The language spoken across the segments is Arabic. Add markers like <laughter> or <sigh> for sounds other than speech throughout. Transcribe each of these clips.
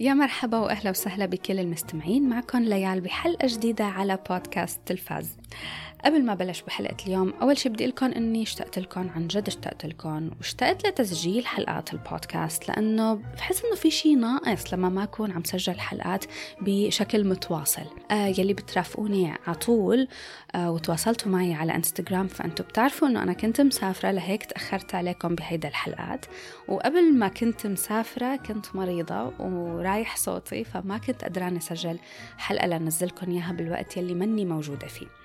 يا مرحبا وأهلا وسهلا بكل المستمعين. معكم ليال بحلقة جديدة على بودكاست تلفاز. قبل ما بلش بحلقة اليوم أول شي بدي لكم أني اشتقت لكم عن جد اشتقت لكم واشتقت لتسجيل حلقات البودكاست لأنه بحس أنه في شي ناقص لما ما أكون عم سجل حلقات بشكل متواصل. آه يلي بترافقوني على طول آه وتواصلتوا معي على إنستغرام فأنتوا بتعرفوا أنه أنا كنت مسافرة لهيك تأخرت عليكم بهيدا الحلقات. وقبل ما كنت مسافرة كنت مريضة ورايح صوتي فما كنت قدرانة أسجل حلقة لنزلكم إياها بالوقت يلي مني موجودة فيه.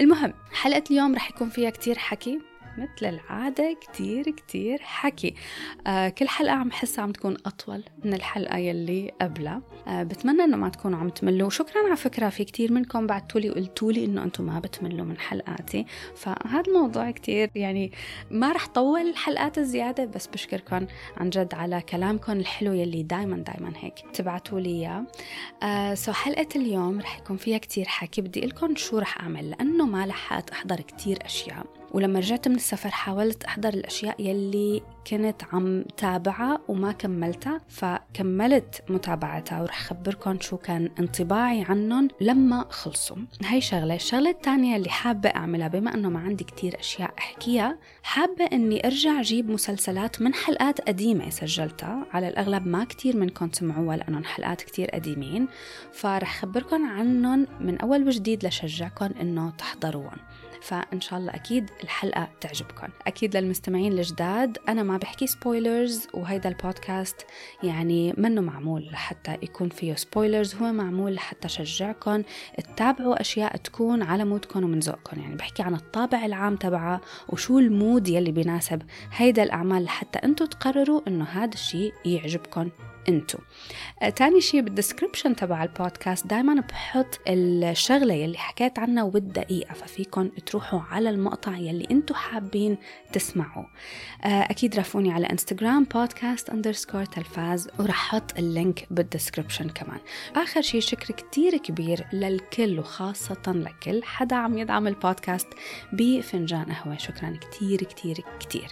المهم حلقة اليوم رح يكون فيها كتير حكي. مثل العادة كتير كتير حكي. آه كل حلقة عم حسها عم تكون أطول من الحلقة يلي قبلها. آه بتمنى إنه ما تكونوا عم تملوا. شكرا على فكرة في كتير منكم بعتولي وقلتولي إنه أنتم ما بتملوا من حلقاتي. فهذا الموضوع كتير يعني ما رح طول الحلقات الزيادة بس بشكركم عن جد على كلامكم الحلو يلي دايما دايما هيك تبعتوا لي إياه. آه سو حلقة اليوم رح يكون فيها كتير حكي. بدي لكم شو رح أعمل لأنه ما لحقت أحضر كتير أشياء. ولما رجعت من السفر حاولت أحضر الأشياء يلي كنت عم تابعها وما كملتها فكملت متابعتها ورح خبركم شو كان انطباعي عنهم لما خلصوا. هاي شغلة. الشغلة الثانية اللي حابة أعملها بما أنه ما عندي كتير أشياء أحكيها حابة أني أرجع أجيب مسلسلات من حلقات قديمة سجلتها. على الأغلب ما كتير منكم سمعوها لأنهم حلقات كتير قديمين. فرح خبركم عنهم من أول وجديد لشجعكم أنه تحضروهم فإن شاء الله أكيد الحلقة تعجبكم. أكيد للمستمعين الجداد أنا ما بحكي spoilers وهيدا البودكاست يعني منه معمول لحتى يكون فيه spoilers هو معمول لحتى شجعكم تتابعوا أشياء تكون على mood كم ومن ذوقكم. يعني بحكي عن الطابع العام تبعها وشو ال mood يلي بيناسب هيدا الأعمال لحتى أنتوا تقرروا إنه هذا الشيء يعجبكم. انتو. آه تاني شيء بال description تبع البودكاست دايما بحط الشغلة يلي حكيت عنها وبالدقيقة ففيكم تروحوا على المقطع يلي انتو حابين تسمعوا آه أكيد رافقوني على إنستغرام بودكاست underscore تلفاز ورح أحط ال link بال description كمان. آخر شيء شكر كتير كبير للكل وخاصة لكل حدا عم يدعم البودكاست بفنجان قهوة. شكرا كتير كتير كتير.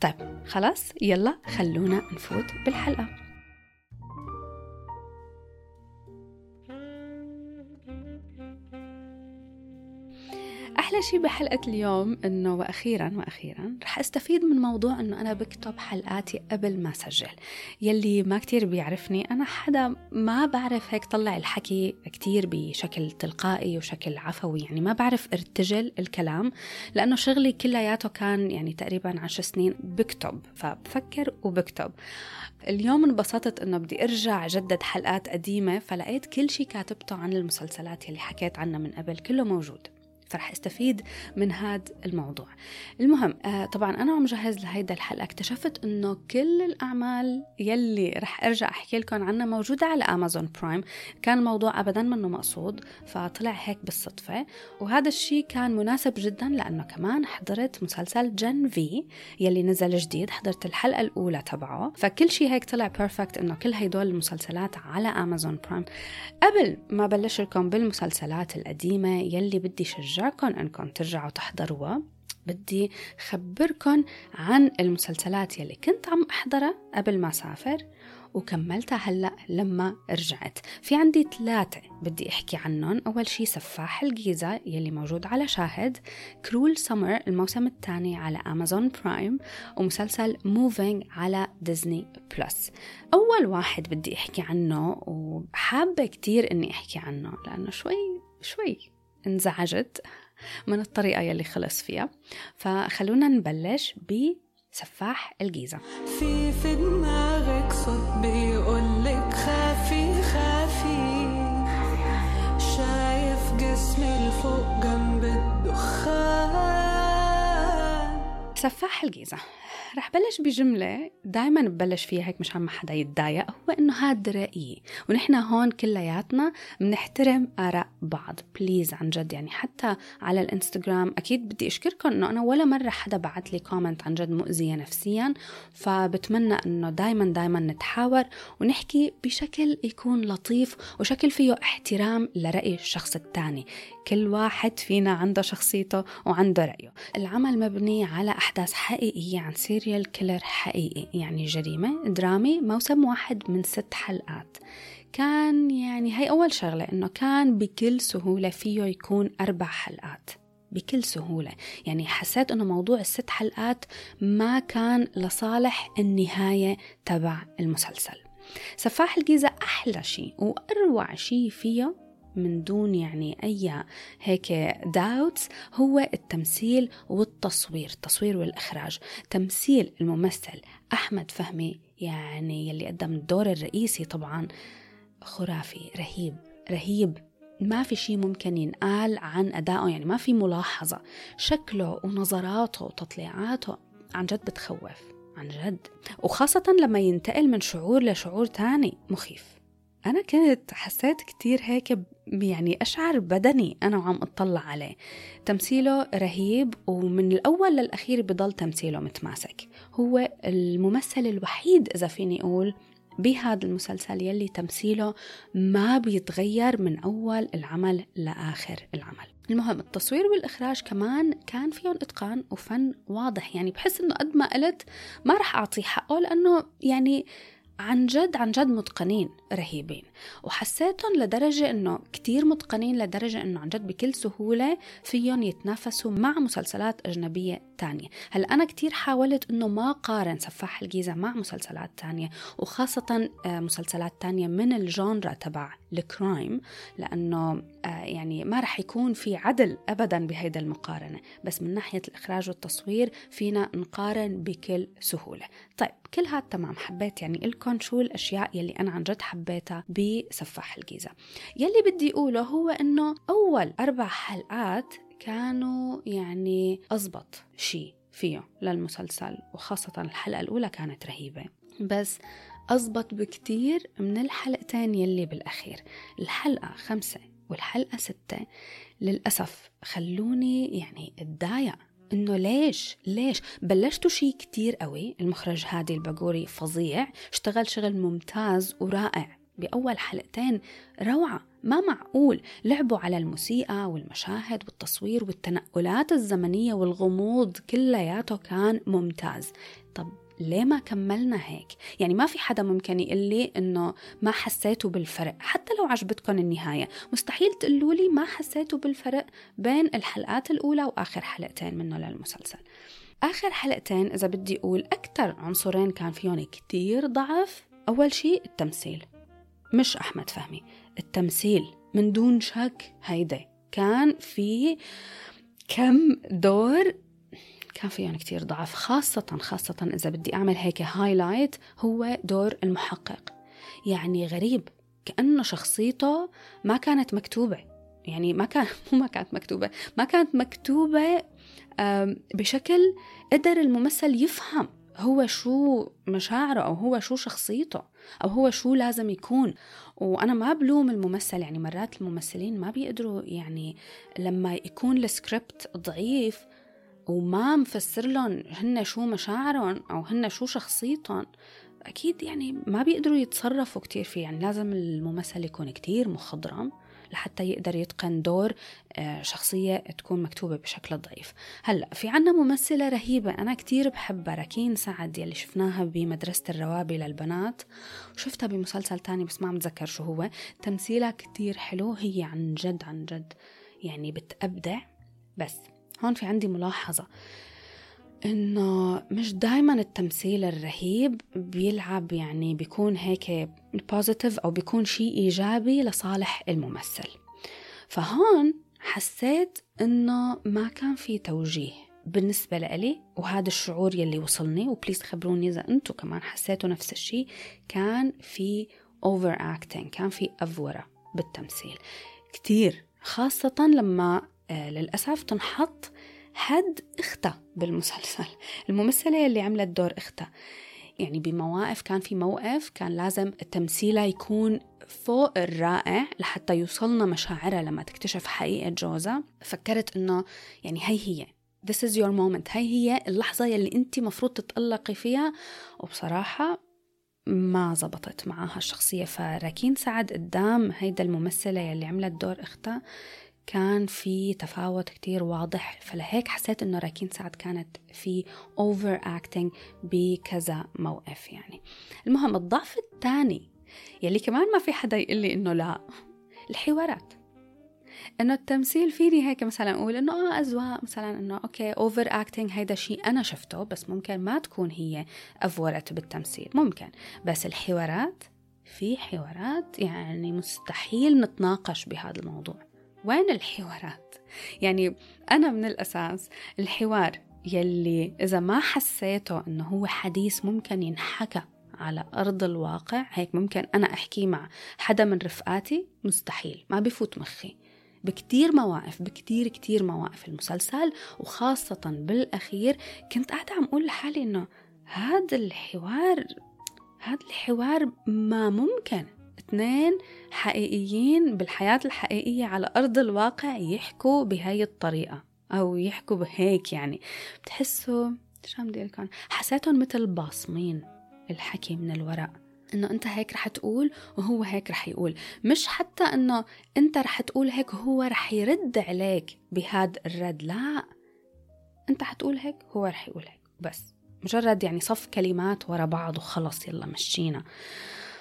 طيب خلاص يلا خلونا نفوت بالحلقة. أحلى شيء بحلقة اليوم إنه وأخيرا وأخيرا رح أستفيد من موضوع إنه أنا بكتب حلقاتي قبل ما أسجل. يلي ما كتير بيعرفني أنا حدا ما بعرف هيك طلع الحكي كتير بشكل تلقائي وشكل عفوي يعني ما بعرف ارتجل الكلام لأنه شغلي كلياته كان يعني تقريبا عشر سنين بكتب فبفكر وبكتب. اليوم انبسطت إنه بدي أرجع جدد حلقات قديمة فلقيت كل شيء كاتبته عن المسلسلات يلي حكيت عنها من قبل كله موجود. فرح استفيد من هذا الموضوع. المهم آه طبعا أنا عم جهز لهيدا الحلقة. اكتشفت إنه كل الأعمال يلي رح أرجع أحكي لكم عنها موجودة على امازون برايم كان الموضوع ابدا منه مقصود فطلع هيك بالصدفة. وهذا الشيء كان مناسب جدا لأنه كمان حضرت مسلسل Gen V يلي نزل جديد. حضرت الحلقة الأولى تبعه. فكل شيء هيك طلع perfect إنه كل هدول المسلسلات على امازون برايم قبل ما بلش لكم بالمسلسلات القديمة يلي بدي شجع أشجعكم أنكم ترجعوا تحضروها بدي خبركم عن المسلسلات يلي كنت عم أحضرها قبل ما سافر وكملتها هلأ لما رجعت. في عندي ثلاثة بدي أحكي عنهم. أول شي سفاح الجيزة يلي موجود على شاهد Cruel Summer الموسم الثاني على أمازون برايم ومسلسل Moving على ديزني بلس أول واحد بدي أحكي عنه وحابة كتير أني أحكي عنه لأنه شوي شوي انزعجت من الطريقة يلي خلص فيها. فخلونا نبلش بسفاح الجيزة. في في دماغك صوت بيقولك خافي خافي. شايف جسمي لفوق جنب الدخان. سفاح الجيزة. رح بلش بجملة دايما ببلش فيها هيك مشان ما حدا يتضايق هو إنه هاد رأيي. ونحن هون كلياتنا بنحترم آراء بعض. please عن جد يعني حتى على الإنستغرام أكيد بدي أشكركم إنه أنا ولا مرة حدا بعت لي comment عن جد مؤذية نفسيا. فبتمنى إنه دايما دايما نتحاور ونحكي بشكل يكون لطيف وشكل فيه احترام لرأي الشخص الثاني. كل واحد فينا عنده شخصيته وعنده رأيه. العمل مبني على أحداث حقيقية عن serial killer حقيقي يعني جريمة درامي موسم واحد من ست حلقات. كان يعني هي أول شغلة إنه كان بكل سهولة فيه يكون أربع حلقات. بكل سهولة. يعني حسيت أنه موضوع الست حلقات ما كان لصالح النهاية تبع المسلسل. سفاح الجيزة أحلى شيء وأروع شيء فيه من دون يعني أي هيك داوتس هو التمثيل والتصوير التصوير والإخراج. تمثيل الممثل أحمد فهمي يعني يلي قدم الدور الرئيسي طبعا خرافي رهيب رهيب. ما في شيء ممكن ينقال عن أدائه يعني ما في ملاحظة. شكله ونظراته وتطليعاته عن جد بتخوف عن جد. وخاصة لما ينتقل من شعور لشعور تاني مخيف. أنا كنت حسيت كتير هيك يعني أشعر بدني أنا وعم أطلع عليه. تمثيله رهيب ومن الأول للأخير بضل تمثيله متماسك. هو الممثل الوحيد إذا فيني أقول بهذا المسلسل يلي تمثيله ما بيتغير من أول العمل لآخر العمل. المهم التصوير والإخراج كمان كان فيهم إتقان وفن واضح. يعني بحس إنه قد ما قلت ما رح أعطيه حقه لأنه يعني عن جد عن جد متقنين رهيبين. وحسيتهم لدرجة إنه كتير متقنين لدرجة إنه عن جد بكل سهولة فيهم يتنافسوا مع مسلسلات أجنبية تانية. هلأ أنا كتير حاولت إنه ما قارن سفاح الجيزة مع مسلسلات تانية وخاصة آه، مسلسلات تانية من الجانرا تبع الكرايم لأنه آه، يعني ما رح يكون في عدل ابدا بهيدا المقارنة. بس من ناحية الإخراج والتصوير فينا نقارن بكل سهولة. طيب كل هاد تمام. حبيت يعني لكم شو الاشياء يلي أنا عن جد حبيتها بسفاح الجيزة. يلي بدي أقوله هو إنه أول أربع حلقات كانوا يعني أزبط شيء فيه للمسلسل وخاصة الحلقة الأولى كانت رهيبة. بس أزبط بكتير من الحلقتين يلي بالأخير. الحلقة خمسة والحلقة ستة للأسف خلوني يعني أتضايق. إنه ليش؟ ليش؟ بلشتوا شيء كتير قوي المخرج هادي الباجوري فظيع اشتغل شغل ممتاز ورائع. بأول حلقتين روعة ما معقول. لعبوا على الموسيقى والمشاهد والتصوير والتنقلات الزمنية والغموض كلياته كان ممتاز. طب ليه ما كملنا هيك؟ يعني ما في حدا ممكن يقول لي إنه ما حسيتوا بالفرق، حتى لو عجبتكم النهاية، مستحيل تقولوا لي ما حسيتوا بالفرق بين الحلقات الأولى وآخر حلقتين منه للمسلسل. آخر حلقتين إذا بدي أقول أكثر عنصرين كان فيهم كتير ضعف، أول شيء التمثيل. مش أحمد فهمي، التمثيل من دون شك هيدا كان في كم دور كان في يعني كتير ضعف خاصة خاصة إذا بدي أعمل هيك هايلايت هو دور المحقق. يعني غريب كأنه شخصيته ما كانت مكتوبة. يعني ما كان <laughs> مو ما كانت مكتوبة ما كانت مكتوبة بشكل قدر الممثل يفهم هو شو مشاعره أو هو شو شخصيته أو هو شو لازم يكون. وأنا ما بلوم الممثل يعني مرات الممثلين ما بيقدروا يعني لما يكون السكريبت ضعيف وما مفسر لهم هن شو مشاعرهم أو هن شو شخصيتهم. أكيد يعني ما بيقدروا يتصرفوا كتير فيه. يعني لازم الممثل يكون كتير مخضرم لحتى يقدر يتقن دور آه، شخصية تكون مكتوبة بشكل ضعيف. هلأ في عنا ممثلة رهيبة أنا كتير بحبها راكين سعد يلي شفناها بمدرسة الروابي للبنات. وشفتها بمسلسل تاني بس ما متذكر شو هو. تمثيلها كتير حلو هي عن جد عن جد يعني بتأبدع. بس هون في عندي ملاحظة إنه مش دايما التمثيل الرهيب بيلعب يعني بيكون هيك positive أو بيكون شيء إيجابي لصالح الممثل. فهون حسيت إنه ما كان في توجيه بالنسبة لإلي وهذا الشعور يلي وصلني و please خبروني إذا أنتم كمان حسيتوا نفس الشيء كان في overacting كان في أفورة بالتمثيل. كتير خاصة لما للأسف تنحط حد اختها بالمسلسل. <laughs> الممثلة اللي عملت دور اختها يعني بمواقف كان في موقف كان لازم تمثيلها يكون فوق الرائع لحتى يوصلنا مشاعرها لما تكتشف حقيقة جوزها. فكرت إنه يعني هي هي. This is your moment. هي هي اللحظة يلي انت مفروض تتألقي فيها. وبصراحة ما زبطت معها الشخصية. فراكين سعد قدام هيدا الممثلة يلي عملت دور اختها كان في تفاوت كتير واضح. فلهيك حسيت إنه راكين سعد كانت في overacting بكذا موقف يعني. المهم الضعف الثاني يلي كمان ما في حدا يقول لي إنه لا الحوارات. إنه التمثيل فيني هيك مثلا أقول إنه آه أذواق مثلا إنه okay overacting هيدا شيء أنا شفته بس ممكن ما تكون هي أفورة بالتمثيل. ممكن. بس الحوارات في حوارات يعني مستحيل نتناقش بهذا الموضوع. وين الحوارات؟ يعني أنا من الأساس الحوار يلي إذا ما حسيته إنه هو حديث ممكن ينحكى على أرض الواقع هيك ممكن أنا أحكي مع حدا من رفقاتي مستحيل ما بفوت مخي. بكتير مواقف بكتير كتير مواقف المسلسل وخاصة بالأخير كنت قاعدة عم أقول لحالي إنه هذا الحوار هذا الحوار ما ممكن. اثنين حقيقيين بالحياة الحقيقية على أرض الواقع يحكوا بهاي الطريقة أو يحكوا بهيك يعني. بتحسوا شو عم لكم؟ حسيتهم مثل باصمين الحكي من الورق. إنه أنت هيك رح تقول وهو هيك رح يقول. مش حتى إنه أنت رح تقول هيك وهو رح يرد عليك بهذا الرد لا. أنت حتقول هيك هو رح يقول هيك بس. مجرد يعني صف كلمات ورا بعض وخلص يلا مشينا.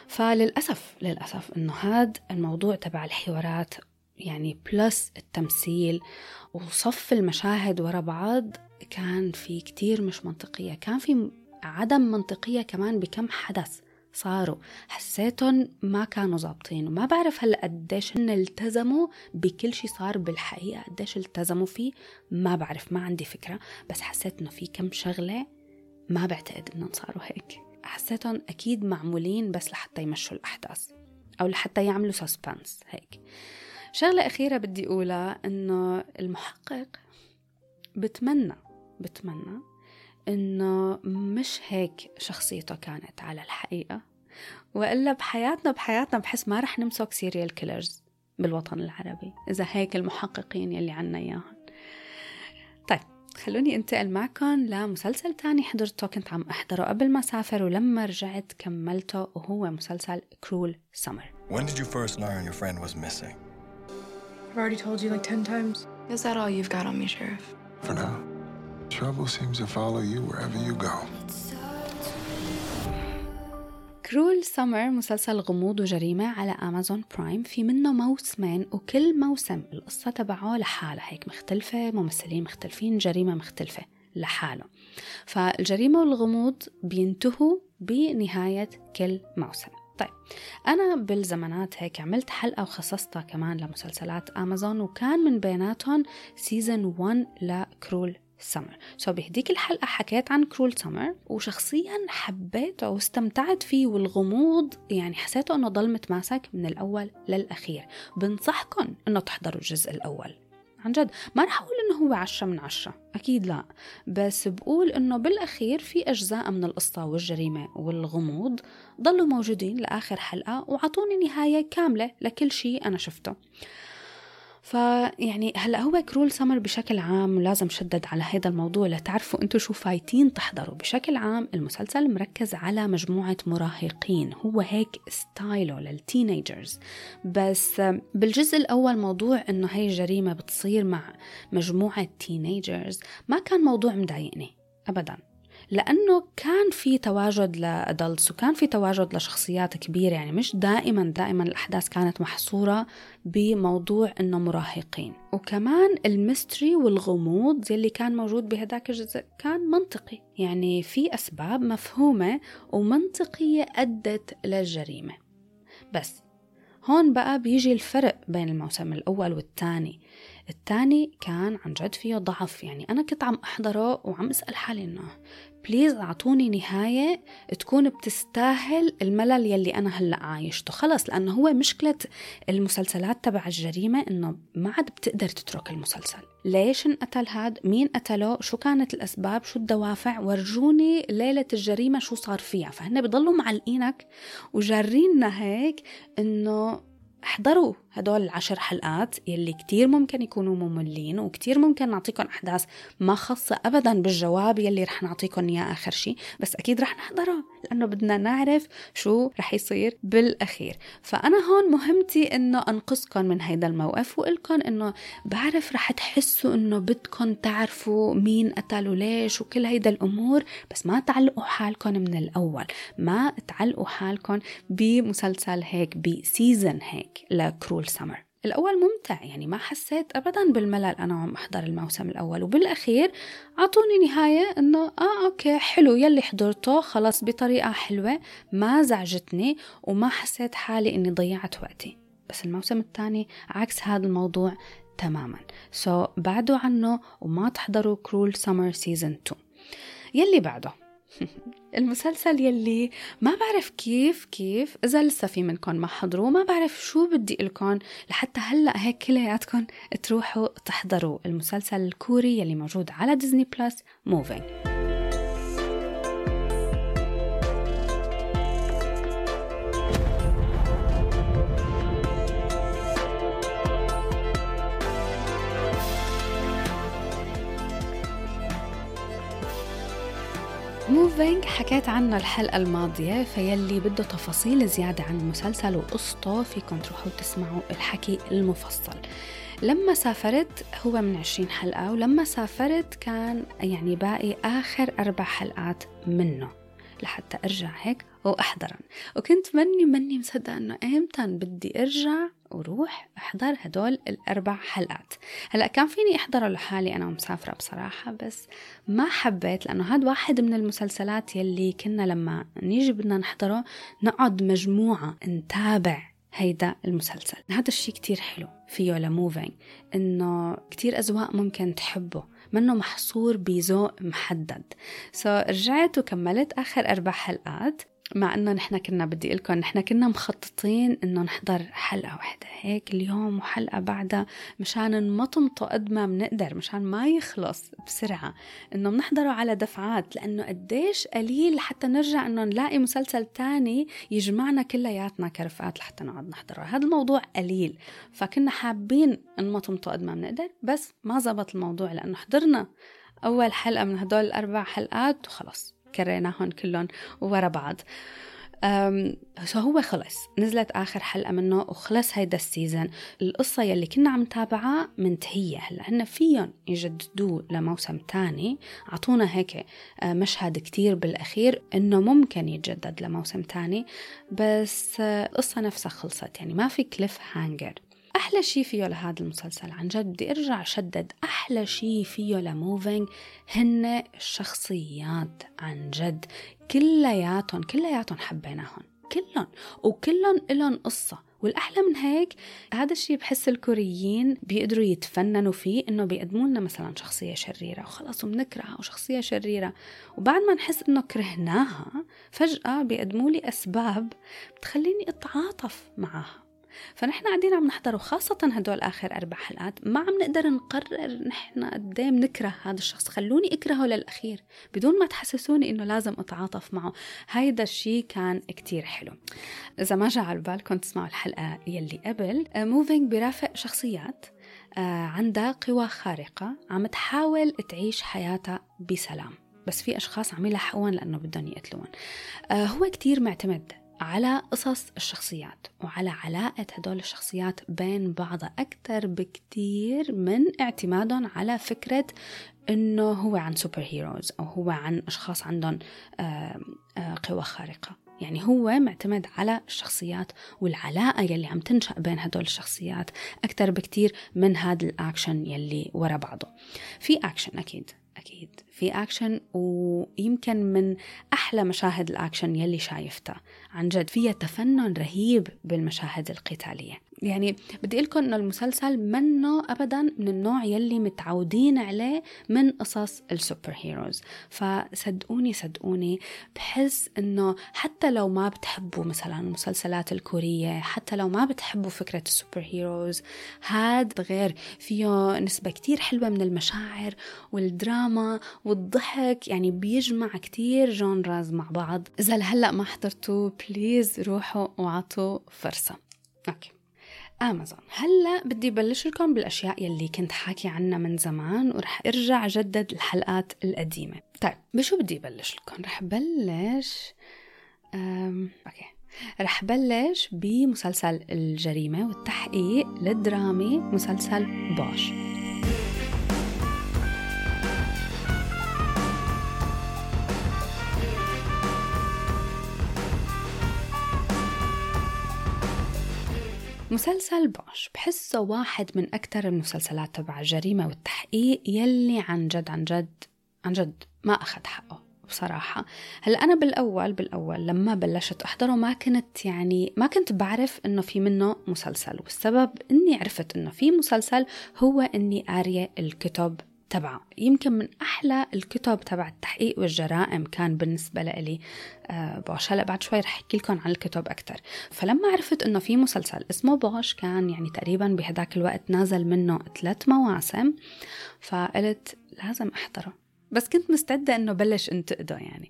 فللأسف للأسف إنه هذا الموضوع تبع الحوارات يعني بلس التمثيل وصف المشاهد ورا بعض كان في كتير مش منطقية كان في عدم منطقية كمان بكم حدث صاروا. حسيتهم ما كانوا ظابطين وما بعرف هلا قديش هن التزموا بكل شيء صار بالحقيقة قديش التزموا فيه ما بعرف ما عندي فكرة بس حسيت إنه في كم شغلة ما بعتقد إنهم صاروا هيك. حسيتهم أكيد معمولين بس لحتى يمشوا الأحداث أو لحتى يعملوا suspense هيك. شغلة أخيرة بدي أقولها إنه المحقق بتمنى بتمنى إنه مش هيك شخصيته كانت على الحقيقة. وإلا بحياتنا بحياتنا بحس ما رح نمسك serial killers بالوطن العربي إذا هيك المحققين يلي عنا إياهم. طيب. خلوني انتقل معكم لمسلسل تاني حضرته كنت عم أحضره قبل ما سافر ولما رجعت كملته وهو مسلسل Cruel Summer When did you first learn your friend was missing? I've already told you like 10 times. Is that all you've got on me, Sheriff? For now, trouble seems to follow you wherever you go. Cruel Summer مسلسل غموض وجريمة على أمازون برايم في منه موسمين وكل موسم القصة تبعه لحالها هيك مختلفة ممثلين مختلفين جريمة مختلفة لحاله. فالجريمة والغموض بينتهوا بنهاية كل موسم. طيب أنا بالزمانات هيك عملت حلقة وخصصتها كمان لمسلسلات أمازون وكان من بيناتهم season 1 ل Cruel Summer so بهديك الحلقة حكيت عن Cruel Summer وشخصيا حبيته واستمتعت فيه والغموض يعني حسيته إنه ضل متماسك من الأول للأخير. بنصحكم إنه تحضروا الجزء الأول. عن جد ما رح أقول إنه هو عشرة من عشرة أكيد لا. بس بقول إنه بالأخير في أجزاء من القصة والجريمة والغموض ضلوا موجودين لآخر حلقة وعطوني نهاية كاملة لكل شيء أنا شفته. فيعني هلا هو Cruel Summer بشكل عام لازم شدد على هذا الموضوع لتعرفوا أنتم شو فايتين تحضروا. بشكل عام المسلسل مركز على مجموعة مراهقين. هو هيك style ه لل teenagers. بس بالجزء الأول موضوع إنه هي جريمة بتصير مع مجموعة teenagers ما كان موضوع مضايقني أبداً. لأنه كان في تواجد ل adults وكان في تواجد لشخصيات كبيرة يعني مش دائما دائما الأحداث كانت محصورة بموضوع إنه مراهقين. وكمان ال mystery والغموض يلي كان موجود بهداك الجزء كان منطقي. يعني في أسباب مفهومة ومنطقية أدت للجريمة. بس هون بقى بيجي الفرق بين الموسم الأول والثاني. الثاني كان عن جد فيه ضعف يعني أنا كنت عم أحضره وعم أسأل حالي إنه بليز أعطوني نهاية تكون بتستاهل الملل يلي أنا هلأ عايشته. خلص لأنه هو مشكلة المسلسلات تبع الجريمة إنه ما عاد بتقدر تترك المسلسل. ليش انقتل هاد؟ مين قتله؟ شو كانت الأسباب؟ شو الدوافع؟ ورجوني ليلة الجريمة شو صار فيها. فهن بضلوا معلقينك وجارينا هيك إنه احضروا هدول العشر حلقات يلي كتير ممكن يكونوا مملين وكتير ممكن نعطيكم أحداث ما خاصة أبدا بالجواب يلي رح نعطيكم إياه آخر شي بس أكيد رح نحضره لأنه بدنا نعرف شو رح يصير بالأخير. فأنا هون مهمتي إنه أنقذكم من هيدا الموقف وإلكم إنه بعرف رح تحسوا إنه بدكم تعرفوا مين قتل وليش وكل هيدا الأمور بس ما تعلقوا حالكم من الأول ما تعلقوا حالكم بمسلسل هيك ب season هيك ل Cruel Summer الأول ممتع يعني ما حسيت أبدا بالملل. أنا عم أحضر الموسم الأول وبالأخير أعطوني نهاية إنه آه okay حلو يلي حضرته خلص بطريقة حلوة ما زعجتني وما حسيت حالي إني ضيعت وقتي. بس الموسم الثاني عكس هذا الموضوع تماما. so, بعدوا عنه وما تحضروا Cruel Summer season 2 يلي بعده. <laughs> المسلسل يلي ما بعرف كيف كيف إذا لسه في منكم ما حضروه ما بعرف شو بدي لكم لحتى هلأ هيك كلياتكم تروحوا تحضروا المسلسل الكوري يلي موجود على Disney Plus Moving Moving حكيت عنه الحلقة الماضية فيلي بده تفاصيل زيادة عن المسلسل وقصته فيكم تروحوا تسمعوا الحكي المفصل. لما سافرت هو من 20 حلقة ولما سافرت كان يعني باقي آخر أربع حلقات منه. لحتى أرجع هيك وأحضرن وكنت مني مني مصدقة أنه إمتى بدي أرجع وروح أحضر هدول الأربع حلقات. هلأ كان فيني أحضره لحالي أنا ومسافرة بصراحة بس ما حبيت لأنه هذا واحد من المسلسلات يلي كنا لما نيجي بدنا نحضره نقعد مجموعة نتابع هيدا المسلسل. هذا الشيء كتير حلو فيه ل Moving إنه كتير أذواق ممكن تحبه منه محصور بذوق محدد. so, رجعت وكملت آخر أربع حلقات. مع إنه نحن كنا بدي لكم نحن كنا مخططين إنه نحضر حلقة واحدة هيك اليوم وحلقة بعدها مشان نمطمطه قد ما بنقدر مشان ما يخلص بسرعة إنه بنحضره على دفعات لأنه قديش قليل حتى نرجع إنه نلاقي مسلسل تاني يجمعنا كلياتنا كرفقات لحتى نقعد نحضره. هذا الموضوع قليل فكنا حابين نمطمطه قد ما بنقدر بس ما زبط الموضوع لأنه حضرنا أول حلقة من هدول الأربع حلقات وخلص. كريناهم كلهم ورا بعض. so هو خلص نزلت آخر حلقة منه وخلص هيدا ال season. القصة يلي كنا عم نتابعها منتهية هلا هن فيهم يجددوه لموسم تاني. عطونا هيك آه، مشهد كتير بالأخير إنه ممكن يتجدد لموسم تاني بس آه، القصة نفسها خلصت يعني ما في cliffhanger أحلى شي فيه لهذا المسلسل عن جد بدي أرجع شدد أحلى شي فيه ل Moving هن الشخصيات عن جد كلياتهم كلياتهم حبيناهم كلهم وكلهم إلهم قصة. والأحلى من هيك هذا الشيء بحس الكوريين بيقدروا يتفننوا فيه إنه بيقدموا لنا مثلا شخصية شريرة وخلص بنكرهها وشخصية شريرة. وبعد ما نحس إنه كرهناها فجأة بيقدموا لي أسباب بتخليني أتعاطف معها. فنحن قاعدين عم نحضر وخاصة هدول آخر أربع حلقات ما عم نقدر نقرر نحن قد إيه بنكره هذا الشخص. خلوني أكرهه للأخير بدون ما تحسسوني إنه لازم أتعاطف معه. هيدا الشيء كان كتير حلو. إذا ما جاء على بالكم تسمعوا الحلقة يلي قبل. موفينج برافق شخصيات. آه، عندها قوى خارقة عم تحاول تعيش حياتها بسلام. بس في أشخاص عم يلحقون لأنه بدهم يقتلون. آه، هو كتير معتمد. على قصص الشخصيات وعلى علاقة هدول الشخصيات بين بعضها أكثر بكتير من اعتمادهم على فكرة إنه هو عن superheroes أو هو عن أشخاص عندهم قوى خارقة. يعني هو معتمد على الشخصيات والعلاقة يلي عم تنشأ بين هدول الشخصيات أكثر بكتير من هذا الأكشن يلي ورا بعضه. في أكشن أكيد أكيد. في أكشن ويمكن من أحلى مشاهد الأكشن يلي شايفتها. عن جد فيها تفنن رهيب بالمشاهد القتالية. يعني بدي قلكم إنه المسلسل منه ابدا من النوع يلي متعودين عليه من قصص ال superheroes فصدقوني صدقوني بحس إنه حتى لو ما بتحبوا مثلا المسلسلات الكورية حتى لو ما بتحبوا فكرة ال superheroes هاد غير فيه نسبة كتير حلوة من المشاعر والدراما والضحك. يعني بيجمع كتير genres مع بعض. إذا لهلأ ما حضرتوا please روحوا وعطوا فرصة. okay. امازون هلا بدي بلش لكم بالأشياء يلي كنت حاكي عنها من زمان ورح أرجع جدد الحلقات القديمة. طيب بشو بدي بلش لكم؟ رح بلش أم... okay. رح بلش بمسلسل الجريمة والتحقيق الدرامي مسلسل بوش مسلسل بوش بحسه واحد من أكثر المسلسلات تبع الجريمة والتحقيق يلي عن جد عن جد عن جد ما أخذ حقه بصراحة. هلأ أنا بالأول بالأول لما بلشت أحضره ما كنت يعني ما كنت بعرف إنه في منه مسلسل. والسبب إني عرفت إنه في مسلسل هو إني قارية الكتب تبعه. يمكن من أحلى الكتب تبع التحقيق والجرائم كان بالنسبة لي آه بوش هلا بعد شوي رح أحكي لكم عن الكتب أكثر فلما عرفت إنه في مسلسل اسمه بوش كان يعني تقريبا بهداك الوقت نازل منه ثلاث مواسم فقلت لازم أحضره. بس كنت مستعدة إنه بلش انتقده يعني.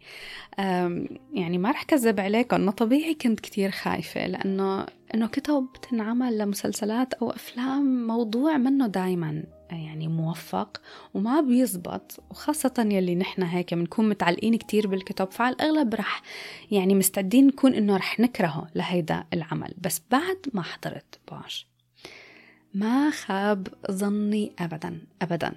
يعني ما رح كذب عليكم إنه طبيعي كنت كتير خايفة لأنه إنه كتب تنعمل لمسلسلات أو أفلام موضوع منه دايما. يعني موفق وما بيزبط وخاصة يلي نحن هيك بنكون متعلقين كتير بالكتب فعلى الأغلب رح يعني مستعدين نكون إنه رح نكرهه لهيدا العمل. بس بعد ما حضرت باش. ما خاب ظني ابدا ابدا.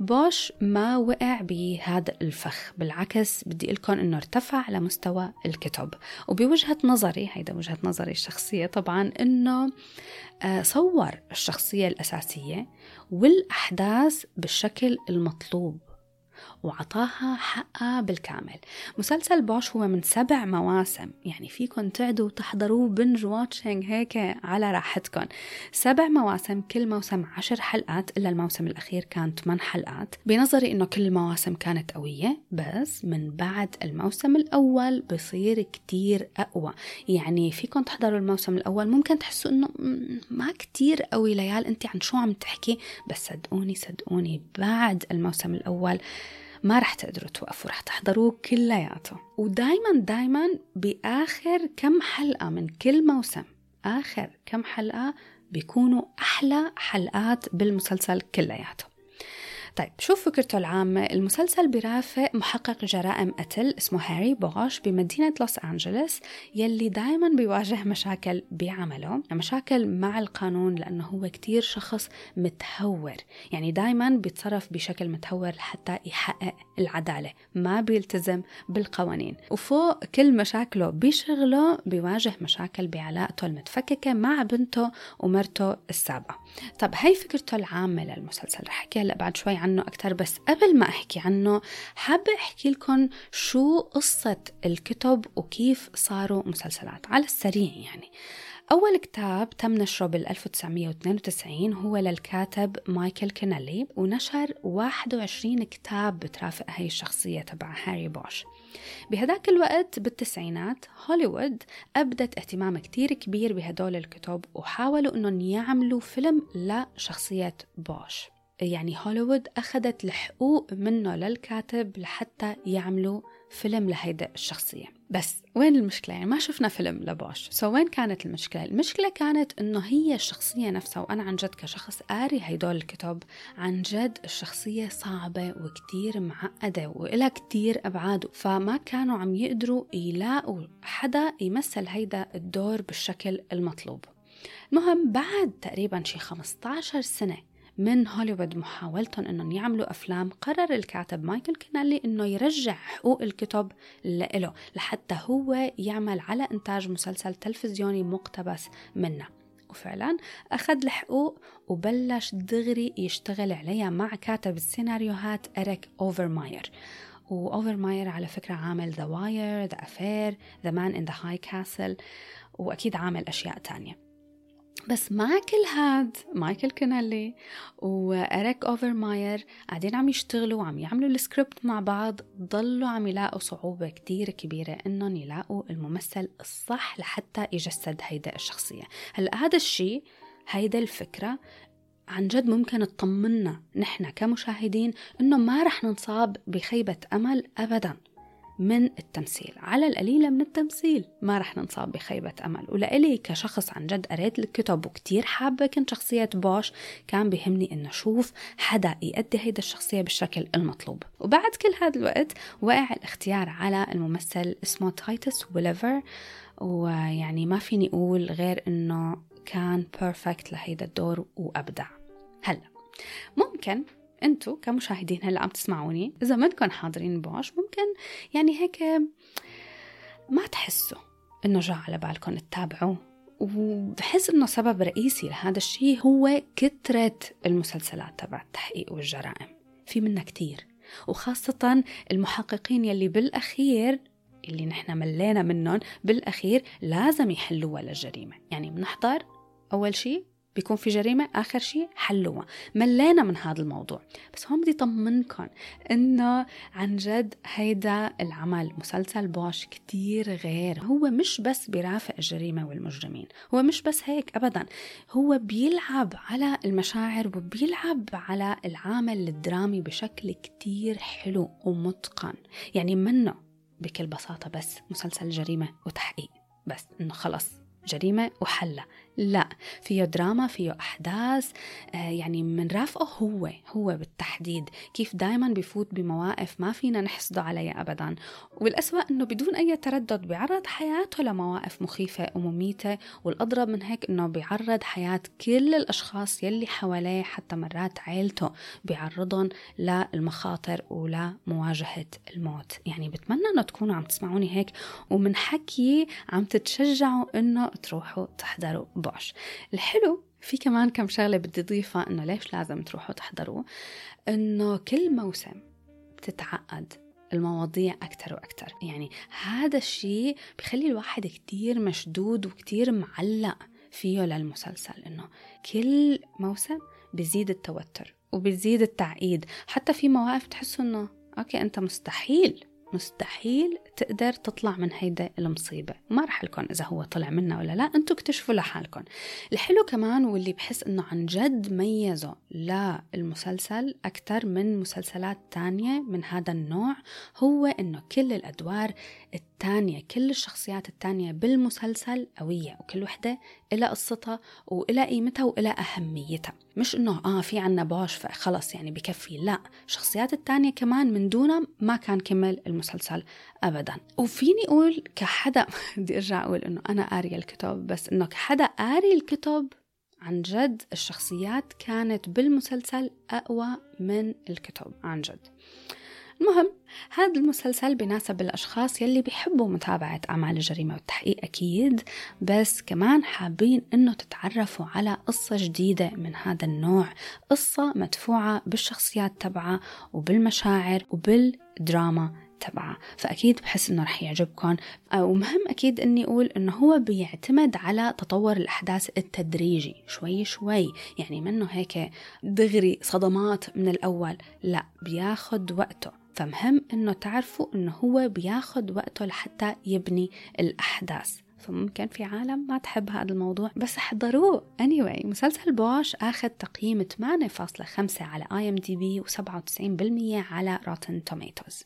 بوش ما وقع بهذا الفخ بالعكس بدي لكم إنه ارتفع لمستوى الكتب. وبوجهة نظري هيدا وجهة نظري الشخصية طبعا إنه آه، صور الشخصية الأساسية والأحداث بالشكل المطلوب. وعطاها حقها بالكامل. مسلسل بوش هو من سبع مواسم. يعني فيكن تعدوا وتحضروه binge watching هيك على راحتكم سبع مواسم كل موسم عشر حلقات إلا الموسم الأخير كان ثمان حلقات. بنظري إنه كل المواسم كانت قوية بس من بعد الموسم الأول بصير كتير أقوى. يعني فيكم تحضروا الموسم الأول ممكن تحسوا إنه ما كتير قوي. ليال أنت عن شو عم تحكي؟ بس صدقوني صدقوني بعد الموسم الأول ما رح تقدروا توقفوا رح تحضروه كلياته. ودايما دايما بآخر كم حلقة من كل موسم آخر كم حلقة بيكونوا أحلى حلقات بالمسلسل كلياته. طيب شو فكرته العامة؟ المسلسل برافق محقق جرائم قتل اسمه هاري بوش بمدينة لوس أنجلوس يلي دايما بيواجه مشاكل بعمله. مشاكل مع القانون لأنه هو كتير شخص متهور. يعني دايما بيتصرف بشكل متهور لحتى يحقق العدالة. ما بيلتزم بالقوانين. وفوق كل مشاكله بشغله بيواجه مشاكل بعلاقته المتفككة مع بنته ومرته السابقة. طب هاي فكرته العامة للمسلسل رح أحكي هلأ بعد شوي عنه أكثر بس قبل ما أحكي عنه حابة أحكي لكم شو قصة الكتب وكيف صاروا مسلسلات على السريع يعني. أول كتاب تم نشره بال 1992 هو للكاتب مايكل كونيلي ونشر 21 كتاب بترافق هاي الشخصية تبع هاري بوش. بهداك الوقت بالتسعينات هوليوود أبدت اهتمام كتير كبير بهدول الكتب وحاولوا أنهم يعملوا فيلم لشخصية بوش. يعني هوليوود أخذت الحقوق منه للكاتب لحتى يعملوا فيلم لهيدا الشخصية بس وين المشكلة؟ يعني ما شفنا فيلم لبوش so وين كانت المشكلة؟ المشكلة كانت إنه هي الشخصية نفسها وأنا عن جد كشخص قاري هيدول الكتب عن جد الشخصية صعبة وكتير معقدة وإلها كتير أبعاد فما كانوا عم يقدروا يلاقوا حدا يمثل هيدا الدور بالشكل المطلوب المهم بعد تقريبا شي 15 سنة من هوليوود محاولتهم إنهم يعملوا أفلام قرر الكاتب مايكل كينالي إنه يرجع حقوق الكتب له لحتى هو يعمل على إنتاج مسلسل تلفزيوني مقتبس منه. وفعلا أخذ الحقوق وبلش دغري يشتغل عليها مع كاتب السيناريوهات إريك أوفرماير. وأوفرماير على فكرة عامل The Wire The Affair The Man in the High Castle وأكيد عامل أشياء تانية. بس مع كل هاد مايكل كونيلي وإريك أوفرماير قاعدين عم يشتغلوا وعم يعملوا السكريبت مع بعض ضلوا عم يلاقوا صعوبة كتير كبيرة إنهم يلاقوا الممثل الصح لحتى يجسد هيدا الشخصية. هلأ هذا الشيء هيدا الفكرة عن جد ممكن تطمنا نحن كمشاهدين إنه ما رح ننصاب بخيبة أمل أبدا. من التمثيل. على القليلة من التمثيل. ما رح ننصاب بخيبة أمل. ولإلي كشخص عن جد قريت الكتب وكتير حابة كنت شخصية بوش كان بيهمني إنه أشوف حدا يأدي هيدا الشخصية بالشكل المطلوب. وبعد كل هذا الوقت وقع الاختيار على الممثل اسمه تايتس ويليفر. ويعني ما فيني أقول غير إنه كان perfect لهيدا الدور وأبدع. هلا ممكن انتو كمشاهدين هلا عم تسمعوني إذا منكم حاضرين بوش ممكن يعني هيك ما تحسوا إنه جاء على بالكم تتابعوا وبحس إنه سبب رئيسي لهذا الشيء هو كثرة المسلسلات تبع التحقيق والجرائم. في منها كتير وخاصة المحققين يلي بالأخير اللي نحن ملينا منهم بالأخير لازم يحلوها للجريمة. يعني بنحضر أول شيء بيكون في جريمة آخر شيء حلوها. ملينا من هذا الموضوع. بس هون بدي طمنكم إنه عن جد هيدا العمل مسلسل بوش كتير غير. هو مش بس بيرافق الجريمة والمجرمين. هو مش بس هيك أبدا. هو بيلعب على المشاعر وبيلعب على العامل الدرامي بشكل كتير حلو ومتقن. يعني منه بكل بساطة بس مسلسل جريمة وتحقيق. بس إنه خلص جريمة وحلة لا فيه دراما فيه أحداث آه يعني من رافقه هو هو بالتحديد. كيف دايما بفوت بمواقف ما فينا نحسده عليها أبدا. والأسوأ أنه بدون أي تردد بيعرض حياته لمواقف مخيفة ومميتة. والأضرب من هيك أنه بيعرض حياة كل الأشخاص يلي حواليه حتى مرات عيلته بيعرضهم للمخاطر ولمواجهة الموت. يعني بتمنى أنه تكونوا عم تسمعوني هيك. ومن حكي عم تتشجعوا أنه تروحوا تحضروا بوش الحلو في كمان كم شغلة بدي أضيفها إنه ليش لازم تروحوا تحضروه؟ إنه كل موسم بتتعقد المواضيع أكتر وأكتر. يعني هذا الشيء بخلي الواحد كتير مشدود وكتير معلق فيه للمسلسل إنه كل موسم بيزيد التوتر وبيزيد التعقيد. حتى في مواقف تحسوا إنه أوكي أنت مستحيل مستحيل تقدر تطلع من هيدا المصيبة. ما رح لكم إذا هو طلع منها ولا لا أنتوا اكتشفوا لحالكم. الحلو كمان واللي بحس أنه عن جد ميزه للمسلسل أكثر من مسلسلات تانية من هذا النوع هو أنه كل الأدوار التانية كل الشخصيات التانية بالمسلسل قوية وكل وحدة إلى قصتها وإلى قيمتها وإلى أهميتها. مش إنه آه في عنا بوش فخلص يعني بكفي لا. الشخصيات التانية كمان من دونها ما كان كمل المسلسل أبدا. وفيني أقول كحدا <laughs> بدي أرجع أقول إنه أنا قارية الكتب بس إنه كحدا قاري الكتب عن جد الشخصيات كانت بالمسلسل أقوى من الكتب عن جد. المهم هذا المسلسل بناسب الأشخاص يلي بيحبوا متابعة أعمال الجريمة والتحقيق أكيد بس كمان حابين إنه تتعرفوا على قصة جديدة من هذا النوع. قصة مدفوعة بالشخصيات تبعها وبالمشاعر وبالدراما تبعها فأكيد بحس إنه رح يعجبكم ومهم أكيد إني أقول إنه هو بيعتمد على تطور الأحداث التدريجي. شوي شوي. يعني منه هيك دغري صدمات من الأول. لا بياخد وقته. فمهم إنه تعرفوا إنه هو بياخد وقته لحتى يبني الأحداث. فممكن في عالم ما تحب هذا الموضوع. بس احضروه. Anyway مسلسل بوش آخذ تقييم 8.5 على IMDb و97% على Rotten Tomatoes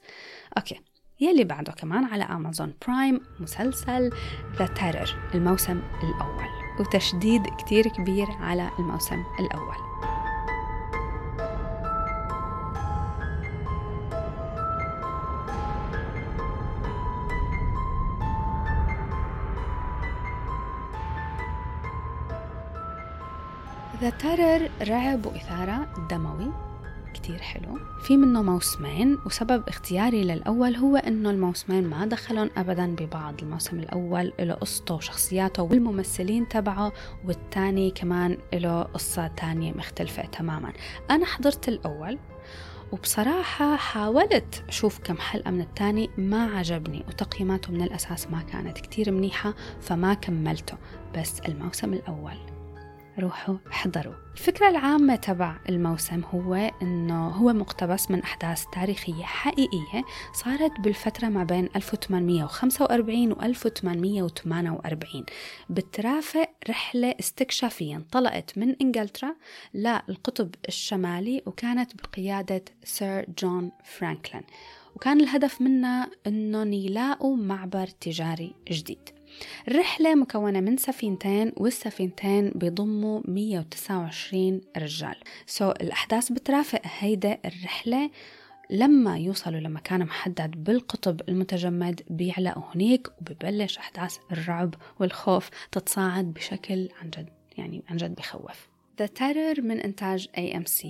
okay. يلي بعده كمان على امازون برايم مسلسل The Terror الموسم الأول. وتشديد كتير كبير على الموسم الأول. ذا ترر رعب وإثارة دموي كتير حلو. في منه موسمين وسبب اختياري للأول هو أنه الموسمين ما دخلون أبدا ببعض. الموسم الأول له قصته وشخصياته والممثلين تبعه والتاني كمان له قصة تانية مختلفة تماما. أنا حضرت الأول وبصراحة حاولت أشوف كم حلقة من التاني ما عجبني وتقييماته من الأساس ما كانت كتير منيحة فما كملته. بس الموسم الأول روحوا احضروا. الفكرة العامة تبع الموسم هو إنه هو مقتبس من أحداث تاريخية حقيقية صارت بالفترة ما بين 1845 و 1848 بترافق رحلة استكشافية انطلقت من إنجلترا للقطب الشمالي وكانت بقيادة سير جون فرانكلين. وكان الهدف منها أنهم يلاقوا معبر تجاري جديد. الرحلة مكونة من سفينتين والسفينتين بيضموا 129 رجال. so so, الأحداث بترافق هيدا الرحلة. لما يوصلوا لمكان محدد بالقطب المتجمد بيعلقوا هناك وببلش أحداث الرعب والخوف تتصاعد بشكل عن جد يعني عن جد بخوف. The Terror من إنتاج AMC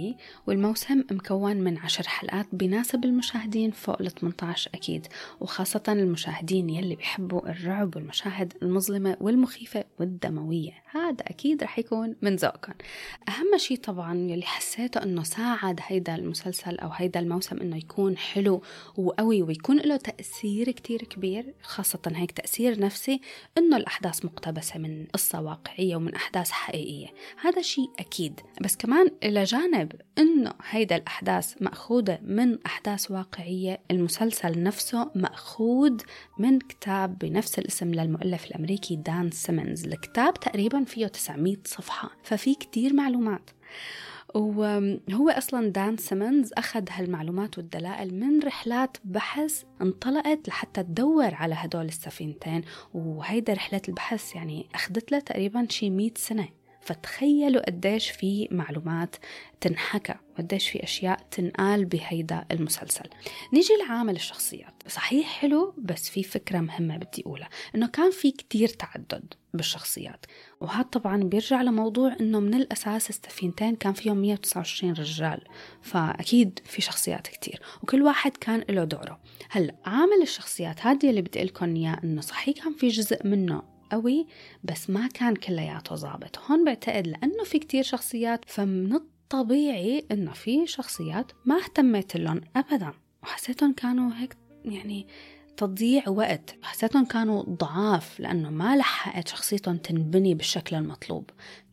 والموسم مكون من عشر حلقات بيناسب المشاهدين فوق ال 18 أكيد وخاصة المشاهدين يلي بيحبوا الرعب والمشاهد المظلمة والمخيفة والدموية. هذا أكيد رح يكون من ذوقكم. أهم شيء طبعا يلي حسيته أنه ساعد هيدا المسلسل أو هيدا الموسم أنه يكون حلو وقوي ويكون له تأثير كتير كبير خاصة هيك تأثير نفسي أنه الأحداث مقتبسة من قصة واقعية ومن أحداث حقيقية. هذا شيء أكيد. بس كمان إلى جانب إنه هيدا الأحداث مأخوذة من أحداث واقعية المسلسل نفسه مأخوذ من كتاب بنفس الاسم للمؤلف الأمريكي دان سيمنز. الكتاب تقريبا فيه 900 صفحة ففي كتير معلومات. وهو أصلا دان سيمنز أخذ هالمعلومات والدلائل من رحلات بحث انطلقت لحتى تدور على هدول السفينتين. وهيدا رحلة البحث يعني أخذت له تقريبا شي 100 سنة. فتخيلوا قديش في معلومات تنحكى وقديش في أشياء تنقال بهيدا المسلسل. نيجي لعامل الشخصيات. صحيح حلو بس في فكرة مهمة بدي أقولها. إنه كان في كتير تعدد بالشخصيات. وهذا طبعا بيرجع لموضوع إنه من الأساس السفينتين كان فيهم 129 رجال. فأكيد في شخصيات كتير. وكل واحد كان له دوره. هلأ عامل الشخصيات هذه اللي بدي لكم اياه إنه صحيح كان في جزء منه قوي بس ما كان كلياته ظابط. هون بعتقد لأنه في كتير شخصيات فمن الطبيعي إنه في شخصيات ما اهتميت لهم أبدا. وحسيتهم كانوا هيك يعني تضييع وقت. حسيتهم كانوا ضعاف لأنه ما لحقت شخصيتهم تنبني بالشكل المطلوب.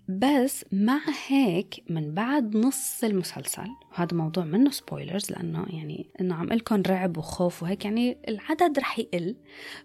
بس مع هيك من بعد نص المسلسل وهذا موضوع منه سبويلرز لأنه يعني إنه عم لكم رعب وخوف وهيك يعني العدد رح يقل.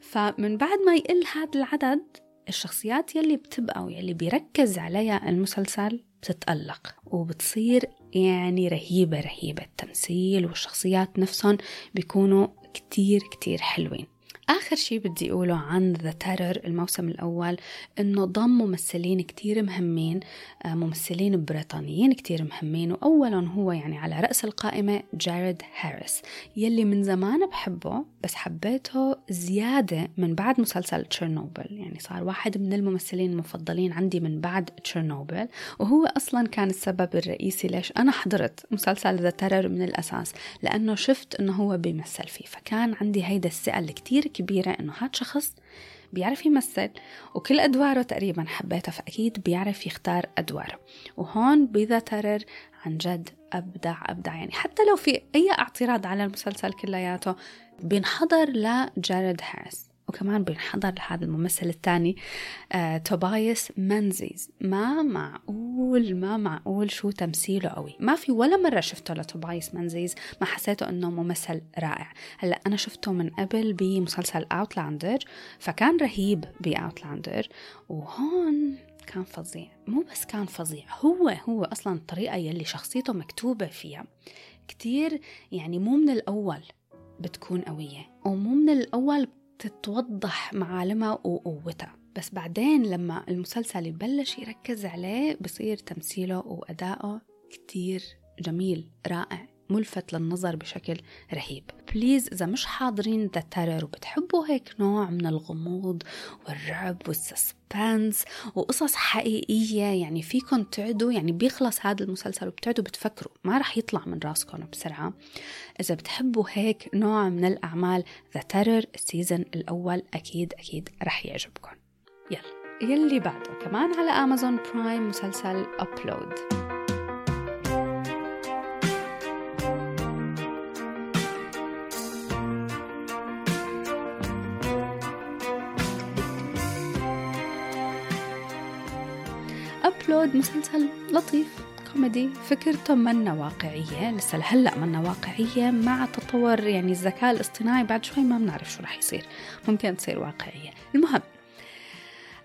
فمن بعد ما يقل هذا العدد الشخصيات يلي بتبقى ويلي بيركز عليها المسلسل بتتألق وبتصير يعني رهيبة رهيبة التمثيل والشخصيات نفسهم بيكونوا كتير كتير حلوين. آخر شي بدي أقوله عن ذا تيرر الموسم الأول إنه ضم ممثلين كتير مهمين آه، ممثلين بريطانيين كتير مهمين وأولهم هو يعني على رأس القائمة جاريد هاريس. يلي من زمان بحبه بس حبيته زيادة من بعد مسلسل تشيرنوبل. يعني صار واحد من الممثلين المفضلين عندي من بعد تشيرنوبل وهو أصلا كان السبب الرئيسي ليش أنا حضرت مسلسل ذا تيرر من الأساس لأنه شفت إنه هو بيمثل فيه. فكان عندي هيدا الثقة الكتير كبيرة إنه هاد شخص بيعرف يمثل وكل أدواره تقريبا حبيتها فأكيد بيعرف يختار أدواره. وهون بذا ترر عن جد أبدع أبدع. يعني حتى لو في أي اعتراض على المسلسل كلياته بينحضر لجارد هاريس وكمان بينحضر لهذا الممثل الثاني آه، توبايس منزيز. ما معقول ما معقول شو تمثيله قوي. ما في ولا مرة شفته لتوبايس منزيز ما حسيته إنه ممثل رائع. هلأ أنا شفته من قبل بمسلسل Outlander فكان رهيب ب Outlander وهون كان فظيع. مو بس كان فظيع هو هو أصلا الطريقة يلي شخصيته مكتوبة فيها. كتير يعني مو من الأول بتكون قوية ومو من الأول تتوضح معالمها وقوتها. بس بعدين لما المسلسل يبلش يركز عليه بصير تمثيله وأدائه كتير جميل رائع. ملفت للنظر بشكل رهيب. please إذا مش حاضرين The Terror وبتحبوا هيك نوع من الغموض والرعب وال suspense وقصص حقيقية يعني فيكم تعدوا يعني بيخلص هذا المسلسل وبتعدوا بتفكروا ما رح يطلع من راسكم بسرعة. إذا بتحبوا هيك نوع من الأعمال The Terror ال season الأول أكيد أكيد رح يعجبكم يلا يلي بعده. كمان على Amazon Prime مسلسل Upload Upload مسلسل لطيف كوميدي فكرته منا واقعية. لسه لهلأ منا واقعية مع تطور يعني الذكاء الاصطناعي بعد شوي ما بنعرف شو رح يصير. ممكن تصير واقعية. المهم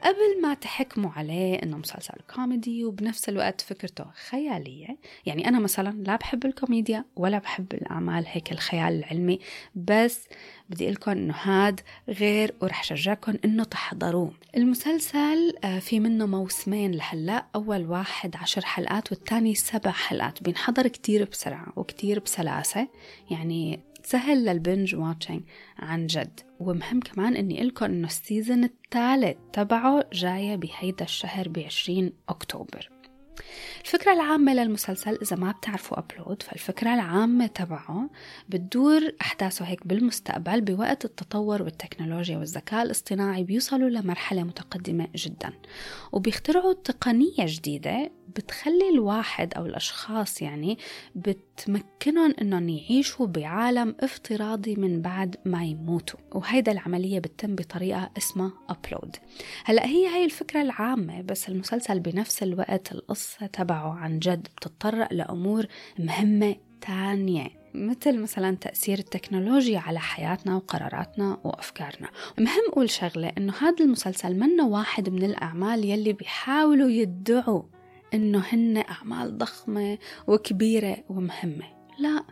قبل ما تحكموا عليه إنه مسلسل كوميدي وبنفس الوقت فكرته خيالية يعني أنا مثلا لا بحب الكوميديا ولا بحب الأعمال هيك الخيال العلمي بس بدي قلكم إنه هاد غير ورح شجعكم إنه تحضروه. المسلسل آه، في منه موسمين لهلأ أول واحد عشر حلقات والثاني سبع حلقات بينحضر كتير بسرعة وكتير بسلاسة يعني سهل لل binge watching عن جد. ومهم كمان إني قلكم إنه ال season الثالث تبعه جاية بهيدا الشهر ب 20 أكتوبر. الفكرة العامة للمسلسل إذا ما بتعرفوا Upload فالفكرة العامة تبعه بتدور أحداثه هيك بالمستقبل بوقت التطور والتكنولوجيا والذكاء الاصطناعي بيوصلوا لمرحلة متقدمة جدا. وبيخترعوا تقنية جديدة بتخلي الواحد أو الأشخاص يعني بتمكنهم أنهم يعيشوا بعالم افتراضي من بعد ما يموتوا. وهيدا العملية بتتم بطريقة اسمها أبلود هلأ هي هاي الفكرة العامة بس المسلسل بنفس الوقت القصة تبعه عن جد بتتطرق لأمور مهمة تانية مثل مثلا تأثير التكنولوجيا على حياتنا وقراراتنا وأفكارنا. مهم أقول شغلة إنه هذا المسلسل منه واحد من الأعمال يلي بيحاولوا يدعوا إنه هن أعمال ضخمة وكبيرة ومهمة. لا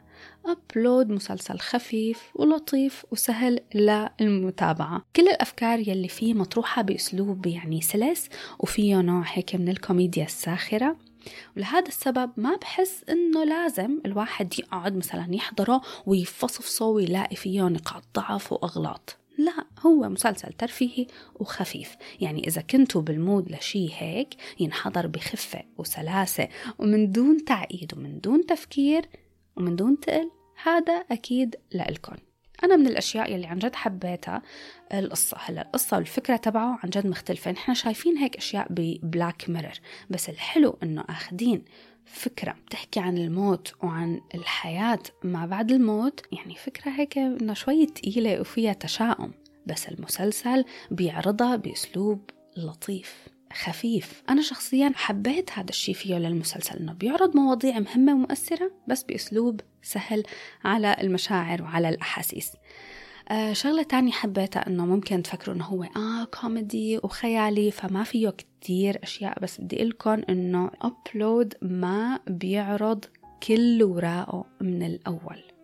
أبلود مسلسل خفيف ولطيف وسهل للمتابعة. كل الأفكار يلي فيه مطروحة بأسلوب يعني سلس وفيه نوع هيك من الكوميديا الساخرة. ولهذا السبب ما بحس إنه لازم الواحد يقعد مثلا يحضره ويفصفصه ويلاقي فيه نقاط ضعف وأغلاط. لا هو مسلسل ترفيهي وخفيف. يعني إذا كنتوا بال mood لشي هيك ينحضر بخفة وسلاسة ومن دون تعقيد ومن دون تفكير ومن دون تقل هذا أكيد لإلكن. أنا من الأشياء يلي عن جد حبيتها القصة. هلأ القصة والفكرة تبعه عن جد مختلفة. نحن شايفين هيك أشياء ب Black Mirror بس الحلو إنه أخدين فكرة بتحكي عن الموت وعن الحياة ما بعد الموت. يعني فكرة هيك إنه شوي تقيلة وفيها تشاؤم. بس المسلسل بيعرضها بأسلوب لطيف. خفيف. أنا شخصيا حبيت هذا الشيء فيه للمسلسل إنه بيعرض مواضيع مهمة ومؤثرة بس بأسلوب سهل على المشاعر وعلى الأحاسيس. آه شغلة تانية حبيتها إنه ممكن تفكروا إنه هو آه كوميدي وخيالي فما فيه كتير أشياء بس بدي لكم إنه أبلود ما بيعرض كل وراءه من الأول.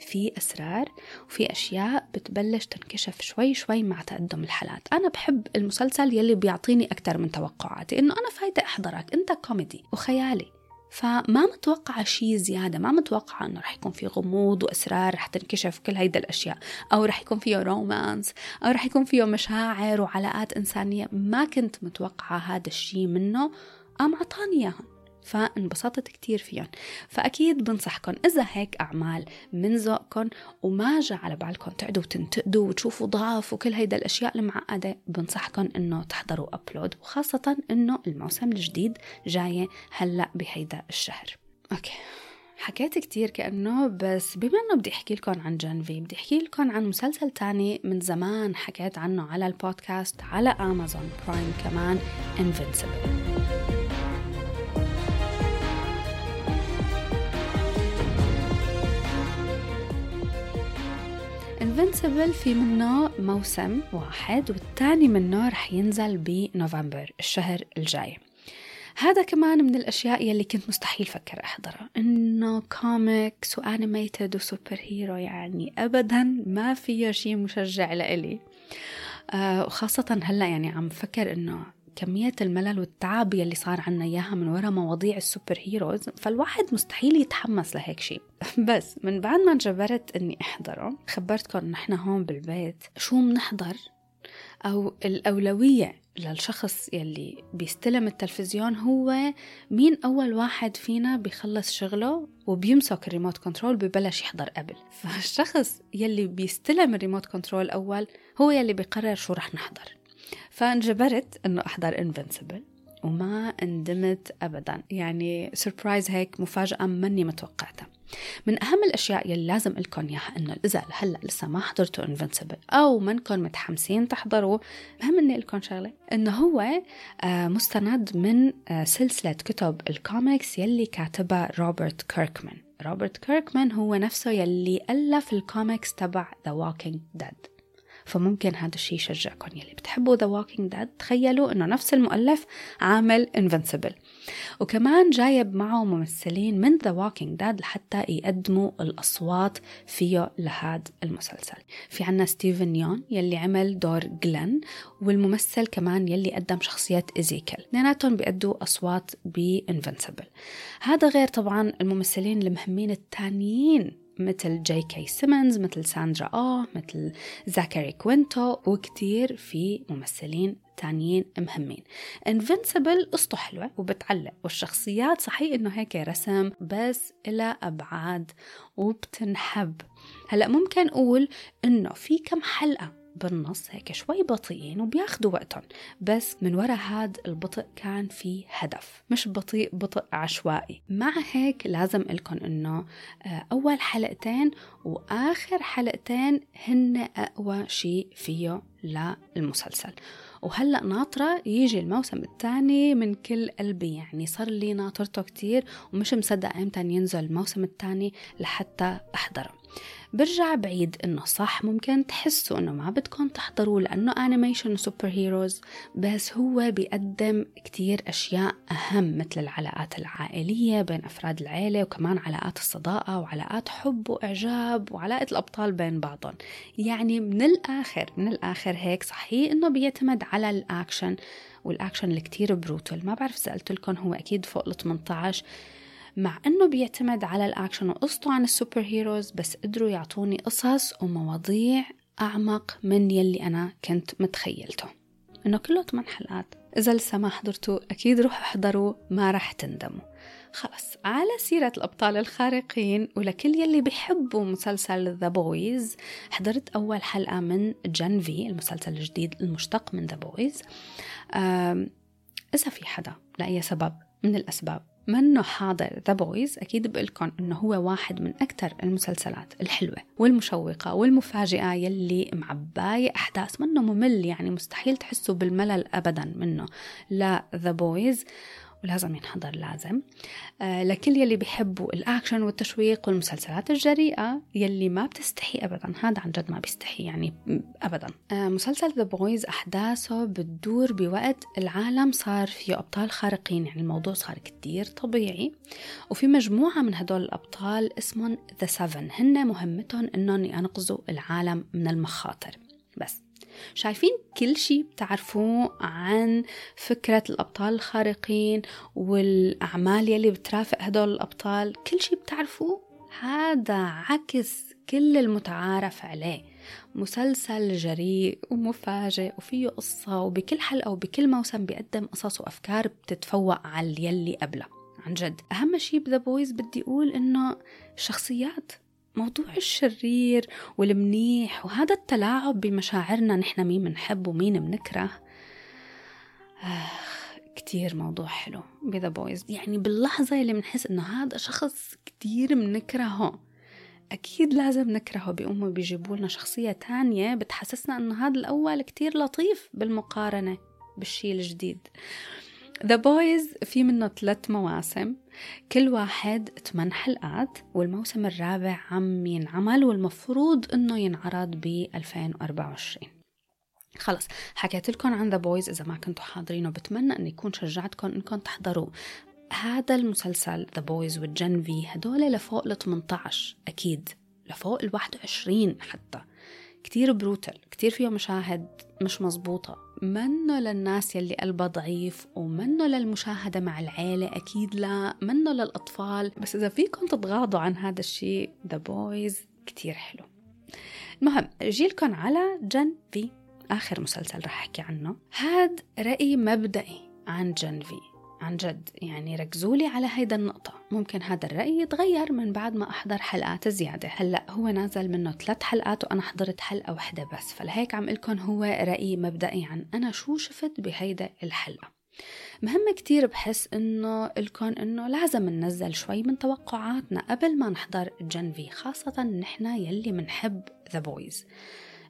في أسرار وفي أشياء بتبلش تنكشف شوي شوي مع تقدم الحلقات أنا بحب المسلسل يلي بيعطيني أكتر من توقعاتي إنه أنا فايدة أحضرك أنت كوميدي وخيالي. فما متوقعة شيء زيادة ما متوقعة أنه رح يكون في غموض وأسرار رح تنكشف كل هيدا الأشياء أو رح يكون فيه رومانس أو رح يكون فيه مشاعر وعلاقات إنسانية. ما كنت متوقعة هذا الشيء منه قام عطاني إياهم. فانبسطت كتير فيهم. فأكيد بنصحكم إذا هيك أعمال من ذوقكم وما جا على بالكم تقعدوا تنتقدوا وتشوفوا ضعف وكل هيدا الأشياء المعقدة بنصحكم إنه تحضروا Upload وخاصة إنه الموسم الجديد جاي هلأ بهيدا الشهر. okay. حكيت كتير كأنه بس بما أنه بدي أحكي لكم عن Gen V بدي أحكي لكم عن مسلسل تاني من زمان حكيت عنه على البودكاست على Amazon Prime كمان Invincible. Invincible في منه موسم واحد والثاني منه رح ينزل بنوفمبر الشهر الجاي. هذا كمان من الأشياء يلي كنت مستحيل فكر أحضرها. إنه كوميكس و animated و superhero يعني أبدا ما فيه شيء مشجع لإلي. آه وخاصة هلأ يعني عم فكر إنه كمية الملل والتعب يلي صار عنا إياها من وراء مواضيع ال superheroes فالواحد مستحيل يتحمس لهيك شيء <laughs> بس من بعد ما انجبرت إني أحضره خبرتكم نحن هون بالبيت شو بنحضر أو الأولوية للشخص يلي بيستلم التلفزيون هو مين أول واحد فينا بيخلص شغله وبيمسك ال remote control ببلش يحضر قبل. <laughs> فالشخص يلي بيستلم ال remote control أول هو يلي بيقرر شو رح نحضر. فانجبرت إنه أحضر Invincible وما اندمت ابدا. يعني surprise هيك مفاجأة ماني متوقعتها. من أهم الأشياء يلي لازم قلكم إياها إنه إذا هلا لسه ما حضرتوا Invincible أو منكم متحمسين تحضروا مهم إني قلكم شغلة إنه هو آه، مستند من آه، سلسلة كتب الكوميكس يلي كاتبها روبرت كيركمان روبرت كيركمان هو نفسه يلي ألف الكوميكس تبع The Walking Dead فممكن هذا الشيء يشجعكم. يلي بتحبوا The Walking Dead تخيلوا إنه نفس المؤلف عامل Invincible وكمان جايب معه ممثلين من The Walking Dead لحتى يقدموا الأصوات فيه لهذا المسلسل. في عنا ستيفن يون يلي عمل دور جلن والممثل كمان يلي قدم شخصية إيزيكل اثنيناتهم بيأدوا أصوات ب Invincible هذا غير طبعا الممثلين المهمين التانيين مثل جي كي سيمنز مثل ساندرا آه مثل زاكاري كوينتو وكتير في ممثلين تانيين مهمين. Invincible قصته حلوة وبتعلق والشخصيات صحيح إنه هيك رسم بس إله أبعاد وبتنحب. هلأ ممكن أقول إنه في كم حلقة بالنص هيك شوي بطيئين وبياخدوا وقتهم. بس من وراء هاد البطء كان في هدف مش بطيء بطء عشوائي. مع هيك لازم قل لكم إنه آه، أول حلقتين وآخر حلقتين هن أقوى شيء فيه للمسلسل. وهلأ ناطرة يجي الموسم الثاني من كل قلبي يعني صار لي ناطرته كتير ومش مصدقة أمتى ينزل الموسم الثاني لحتى أحضره. برجع بعيد إنه صح ممكن تحسوا إنه ما بدكم تحضروا لأنه animation superheroes بس هو بيقدم كتير أشياء أهم مثل العلاقات العائلية بين أفراد العيلة وكمان علاقات الصداقة وعلاقات حب وإعجاب وعلاقة الأبطال بين بعضهم. يعني من الآخر من الآخر هيك صحيح إنه بيعتمد على الأكشن والأكشن اللي كتير brutal ما بعرف إذا قلت لكم هو أكيد فوق ال 18 مع إنه بيعتمد على الأكشن وقصته عن ال superheroes بس قدروا يعطوني قصص ومواضيع أعمق من يلي أنا كنت متخيلته. إنه كله 8 حلقات. إذا لسه ما حضرتوا أكيد روحوا احضروا ما رح تندموا. خلص على سيرة الأبطال الخارقين ولكل يلي بيحبوا مسلسل The Boys حضرت أول حلقة من Gen V المسلسل الجديد المشتق من The Boys إذا في حدا لأي سبب من الأسباب منه حاضر The Boys أكيد بقولكم إنه هو واحد من أكثر المسلسلات الحلوة والمشوقة والمفاجئة يلي معباية أحداث منه ممل يعني مستحيل تحسوا بالملل أبدا منه. ل The Boys ولازم ينحضر لازم. آه لكل يلي بيحبوا الأكشن والتشويق والمسلسلات الجريئة يلي ما بتستحي أبدا هذا عن جد ما بيستحي يعني أبدا. آه مسلسل The Boys أحداثه بتدور بوقت العالم صار فيه أبطال خارقين يعني الموضوع صار كتير طبيعي. وفي مجموعة من هدول الأبطال اسمهم The Seven هن مهمتهم إنهم ينقذوا العالم من المخاطر. بس شايفين كل شيء بتعرفوه عن فكرة الأبطال الخارقين والأعمال يلي بترافق هدول الأبطال. كل شيء بتعرفوه. هذا عكس كل المتعارف عليه. مسلسل جريء ومفاجئ وفيه قصة وبكل حلقة وبكل موسم بيقدم قصص وأفكار بتتفوق على يلي قبله. عن جد. أهم شيء ب The Boys بدي أقول إنه الشخصيات موضوع الشرير والمنيح وهذا التلاعب بمشاعرنا نحن مين بنحب ومين بنكره. آخ كتير موضوع حلو. ب The Boys يعني باللحظة اللي بنحس إنه هذا شخص كتير بنكرهه أكيد لازم نكرهه بيقوموا بيجيبوا لنا شخصية تانية بتحسسنا إنه هذا الأول كتير لطيف بالمقارنة بالشي الجديد. The Boys في منه ثلاث مواسم كل واحد 8 حلقات والموسم الرابع عم ينعمل والمفروض إنه ينعرض ب 2024 خلص حكيت لكم عن The Boys إذا ما كنتوا حاضرينه بتمنى إني يكون شجعتكم إنكم تحضروه. هذا المسلسل The Boys وال Gen V هدول لفوق ال 18 أكيد لفوق ال 21 حتى. كتير brutal كتير فيه مشاهد مش مزبوطة. منه للناس يلي قلبها ضعيف ومنه للمشاهدة مع العيلة؟ أكيد لا. منه للأطفال. بس إذا فيكم تتغاضوا عن هذا الشيء The Boys كتير حلو. المهم جيلكم على Gen V آخر مسلسل رح أحكي عنه. هاد رأي مبدئي عن Gen V عن جد. يعني ركزوا لي على هيدا النقطة. ممكن هذا الرأي يتغير من بعد ما أحضر حلقات زيادة. هلأ هو نازل منه ثلاث حلقات وأنا حضرت حلقة واحدة بس. فلهيك عم قل لكم هو رأي مبدئي عن أنا شو شفت بهيدا الحلقة؟ مهم كتير بحس إنه قل لكم إنه لازم ننزل شوي من توقعاتنا قبل ما نحضر Gen V خاصة نحن يلي منحب The Boys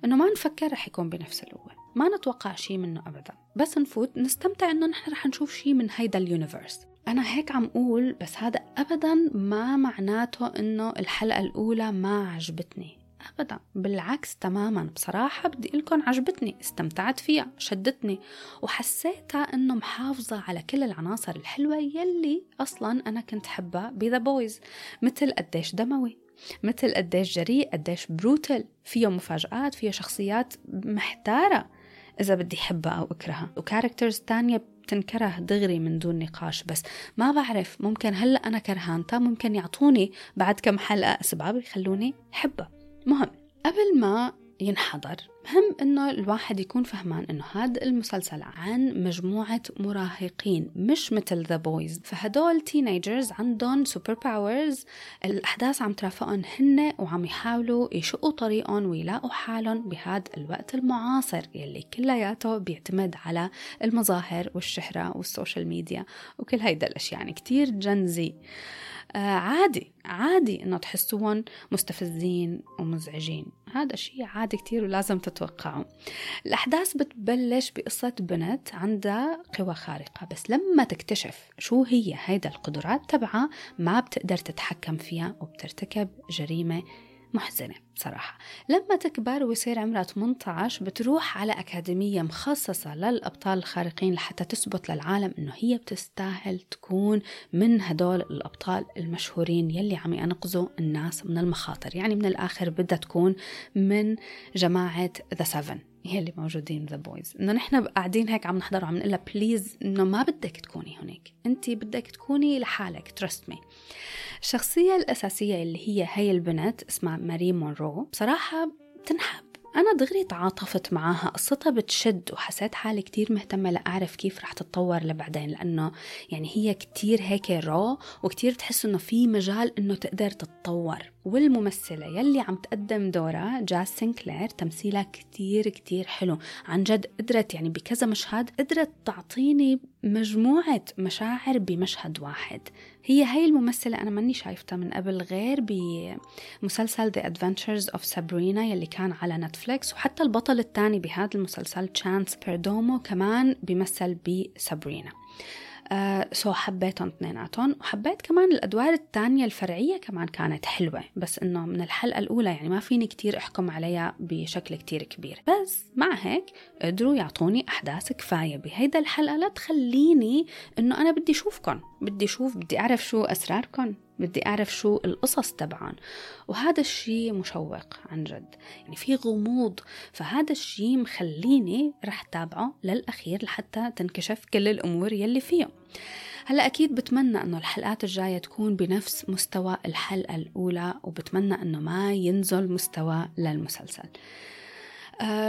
إنه ما نفكر رح يكون بنفس القوة. ما نتوقع شيء منه ابدا. بس نفوت نستمتع إنه نحن رح نشوف شيء من هيدا ال universe. أنا هيك عم أقول بس هذا ابدا ما معناته إنه الحلقة الأولى ما عجبتني. ابدا. بالعكس تماما. بصراحة بدي قل لكم عجبتني استمتعت فيها شدتني وحسيتها إنه محافظة على كل العناصر الحلوة يلي أصلا أنا كنت حبها ب The Boys مثل قديش دموي مثل قديش جريء قديش brutal فيه مفاجآت فيه شخصيات محتارة. إذا بدي حبها أو أكرهها. و characters تانية بتنكره دغري من دون نقاش بس. ما بعرف ممكن هلأ أنا كرهانتها ممكن يعطوني بعد كم حلقة أسباب يخلوني حبها مهم. قبل ما ينحضر. مهم إنه الواحد يكون فهمان إنه هذا المسلسل عن مجموعة مراهقين مش مثل The Boys فهدول teenagers عندهم superpowers الأحداث عم ترافقهم هن وعم يحاولوا يشقوا طريقهم ويلاقوا حالهم بهذا الوقت المعاصر يلي كلياته بيعتمد على المظاهر والشهرة وال social media وكل هيدا الأشياء. يعني كتير Gen Z عادي عادي إنه تحسوهم مستفزين ومزعجين. هذا شيء عادي كتير ولازم تتوقعه الأحداث بتبلش بقصة بنت عندها قوى خارقة بس لما تكتشف شو هي هيدا القدرات تبعها ما بتقدر تتحكم فيها وبترتكب جريمة محزنة بصراحة. لما تكبر ويصير عمرها 18 بتروح على أكاديمية مخصصة للأبطال الخارقين لحتى تثبت للعالم إنه هي بتستاهل تكون من هدول الأبطال المشهورين يلي عم ينقذوا الناس من المخاطر. يعني من الآخر بدها تكون من جماعة The Seven يلي موجودين The Boys إنه نحن قاعدين هيك عم نحضر وعم نقول please إنه ما بدك تكوني هناك. انت بدك تكوني لحالك trust me الشخصية الأساسية اللي هي هي البنت اسمها ماري مورو بصراحة بتنحب أنا دغري تعاطفت معاها قصتها بتشد وحسيت حالي كتير مهتمة لأعرف كيف رح تتطور لبعدين لأنه يعني هي كتير هيك raw وكتير بتحس إنه في مجال إنه تقدر تتطور. والممثلة يلي عم تقدم دورها جاز سينكلير تمثيلها كتير كتير حلو. عن جد قدرت يعني بكذا مشهد قدرت تعطيني مجموعة مشاعر بمشهد واحد. هي هاي الممثلة أنا ماني شايفتها من قبل غير بمسلسل The Adventures of Sabrina يلي كان على نتفليكس وحتى البطل الثاني بهذا المسلسل تشانس بيردومو كمان بيمثل بسابرينا. آه سو حبيتهم اثنيناتهم. وحبيت كمان الأدوار الثانية الفرعية كمان كانت حلوة. بس إنه من الحلقة الأولى يعني ما فيني كتير أحكم عليها بشكل كتير كبير. بس مع هيك قدروا يعطوني أحداث كفاية بهيدا الحلقة لا تخليني إنه أنا بدي أشوفكم بدي أشوف بدي أعرف شو أسراركم بدي أعرف شو القصص تبعهم. وهذا الشيء مشوق عن جد. يعني في غموض. فهذا الشيء مخليني رح تابعه للأخير لحتى تنكشف كل الأمور يلي فيه هلا أكيد بتمنى إنه الحلقات الجاية تكون بنفس مستوى الحلقة الأولى وبتمنى إنه ما ينزل مستوى للمسلسل.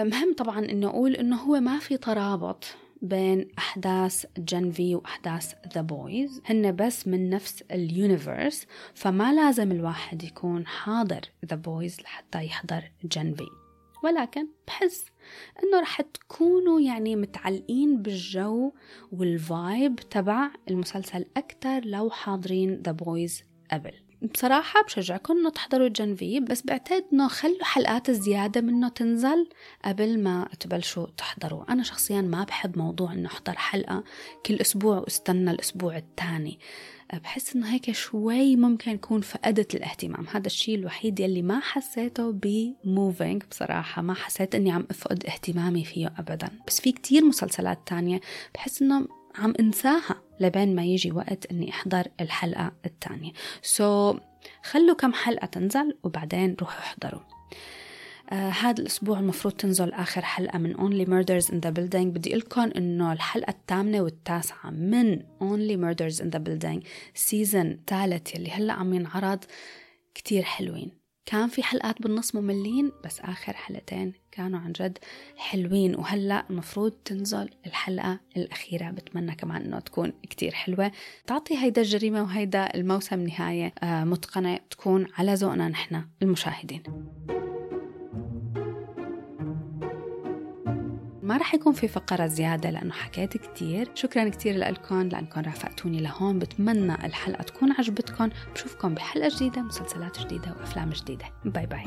مهم طبعا إنه أقول إنه هو ما في ترابط بين أحداث Gen V وأحداث The Boys هن بس من نفس ال universe فما لازم الواحد يكون حاضر The Boys لحتى يحضر Gen V ولكن بحس إنه رح تكونوا يعني متعلقين بالجو وال vibe تبع المسلسل أكثر لو حاضرين The Boys قبل. بصراحة بشجعكم إنه تحضروا Gen V بس بعتقد إنه خلوا حلقات زيادة منه تنزل قبل ما تبلشوا تحضروا. أنا شخصيا ما بحب موضوع إنه أحضر حلقة كل أسبوع واستنى الأسبوع الثاني. بحس إنه هيك شوي ممكن يكون فقدت الاهتمام. هذا الشيء الوحيد يلي ما حسيته ب Moving بصراحة. ما حسيت إني عم أفقد اهتمامي فيه ابدا. بس في كتير مسلسلات تانية بحس إنه عم أنساها. لبين ما يجي وقت إني أحضر الحلقة الثانية. so so, خلوا كم حلقة تنزل وبعدين روحوا احضروا. آه هذا الأسبوع المفروض تنزل آخر حلقة من Only Murders in the Building. بدي قلكم إنه الحلقة الثامنة والتاسعة من Only Murders in the Building season ثالث يلي هلأ عم ينعرض كتير حلوين. كان في حلقات بالنص مملين بس آخر حلقتين كانوا عن جد حلوين. وهلأ المفروض تنزل الحلقة الأخيرة. بتمنى كمان إنه تكون كتير حلوة. تعطي هيدا الجريمة وهيدا الموسم نهاية آه متقنة تكون على ذوقنا نحن المشاهدين. ما رح يكون في فقرة زيادة لأنه حكيت كتير. شكرا كتير لكم لأنكم رافقتوني لهون. بتمنى الحلقة تكون عجبتكم بشوفكم بحلقة جديدة مسلسلات جديدة وأفلام جديدة. باي باي.